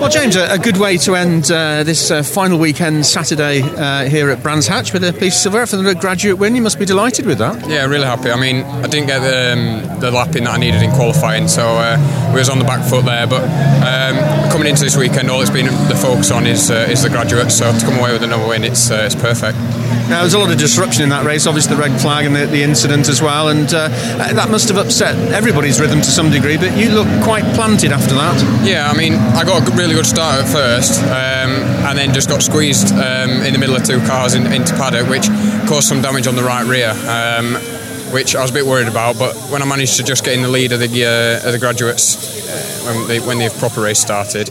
Well, James, a, a good way to end uh, this uh, final weekend Saturday uh, here at Brands Hatch with a piece of silver for the graduate win. You must be delighted with that. Yeah, really happy. I mean, I didn't get the, um, the lapping that I needed in qualifying, so uh, we was on the back foot there. But um, coming into this weekend, all it's been the focus on is uh, is the graduates. So to come away with another win, it's uh, it's perfect. Now, there's a lot of disruption in that race, obviously the red flag and the, the incident as well, and uh, that must have upset everybody's rhythm to some degree. But you look quite planted after that. Yeah, I mean, I got a really good start at first, um, and then just got squeezed um, in the middle of two cars in, into paddock, which caused some damage on the right rear. Which I was a bit worried about, but when I managed to just get in the lead of the uh, of the graduates uh, when, they, when the proper race started,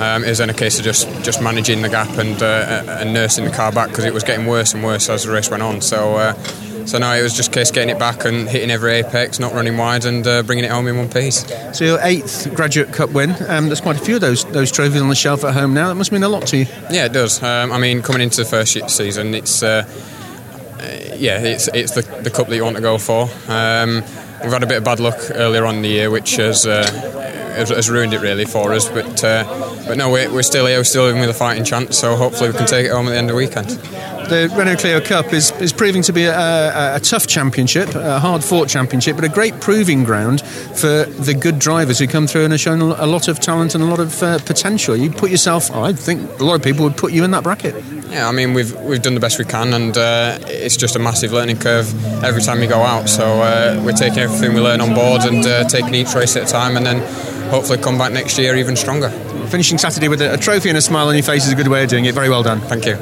um, it was then a case of just, just managing the gap and, uh, and nursing the car back because it was getting worse and worse as the race went on. So. Uh, so now it was just a case getting it back and hitting every apex, not running wide, and uh, bringing it home in one piece. So your eighth Graduate Cup win. Um, there's quite a few of those those trophies on the shelf at home now. That must mean a lot to you. Yeah, it does. Um, I mean, coming into the first season, it's uh, yeah, it's it's the, the cup that you want to go for. Um, we've had a bit of bad luck earlier on in the year, which has uh, has, ruined it really for us. But uh, but no, we're, we're still here. We're still in with a fighting chance. So hopefully we can take it home at the end of the weekend the Renault Clio Cup is, is proving to be a, a, a tough championship, a hard fought championship, but a great proving ground for the good drivers who come through and have shown a lot of talent and a lot of uh, potential. You put yourself, I think a lot of people would put you in that bracket. Yeah, I mean we've we've done the best we can, and uh, it's just a massive learning curve every time you go out. So uh, we're taking everything we learn on board and uh, taking each race at a time, and then hopefully come back next year even stronger. Finishing Saturday with a, a trophy and a smile on your face is a good way of doing it. Very well done. Thank you.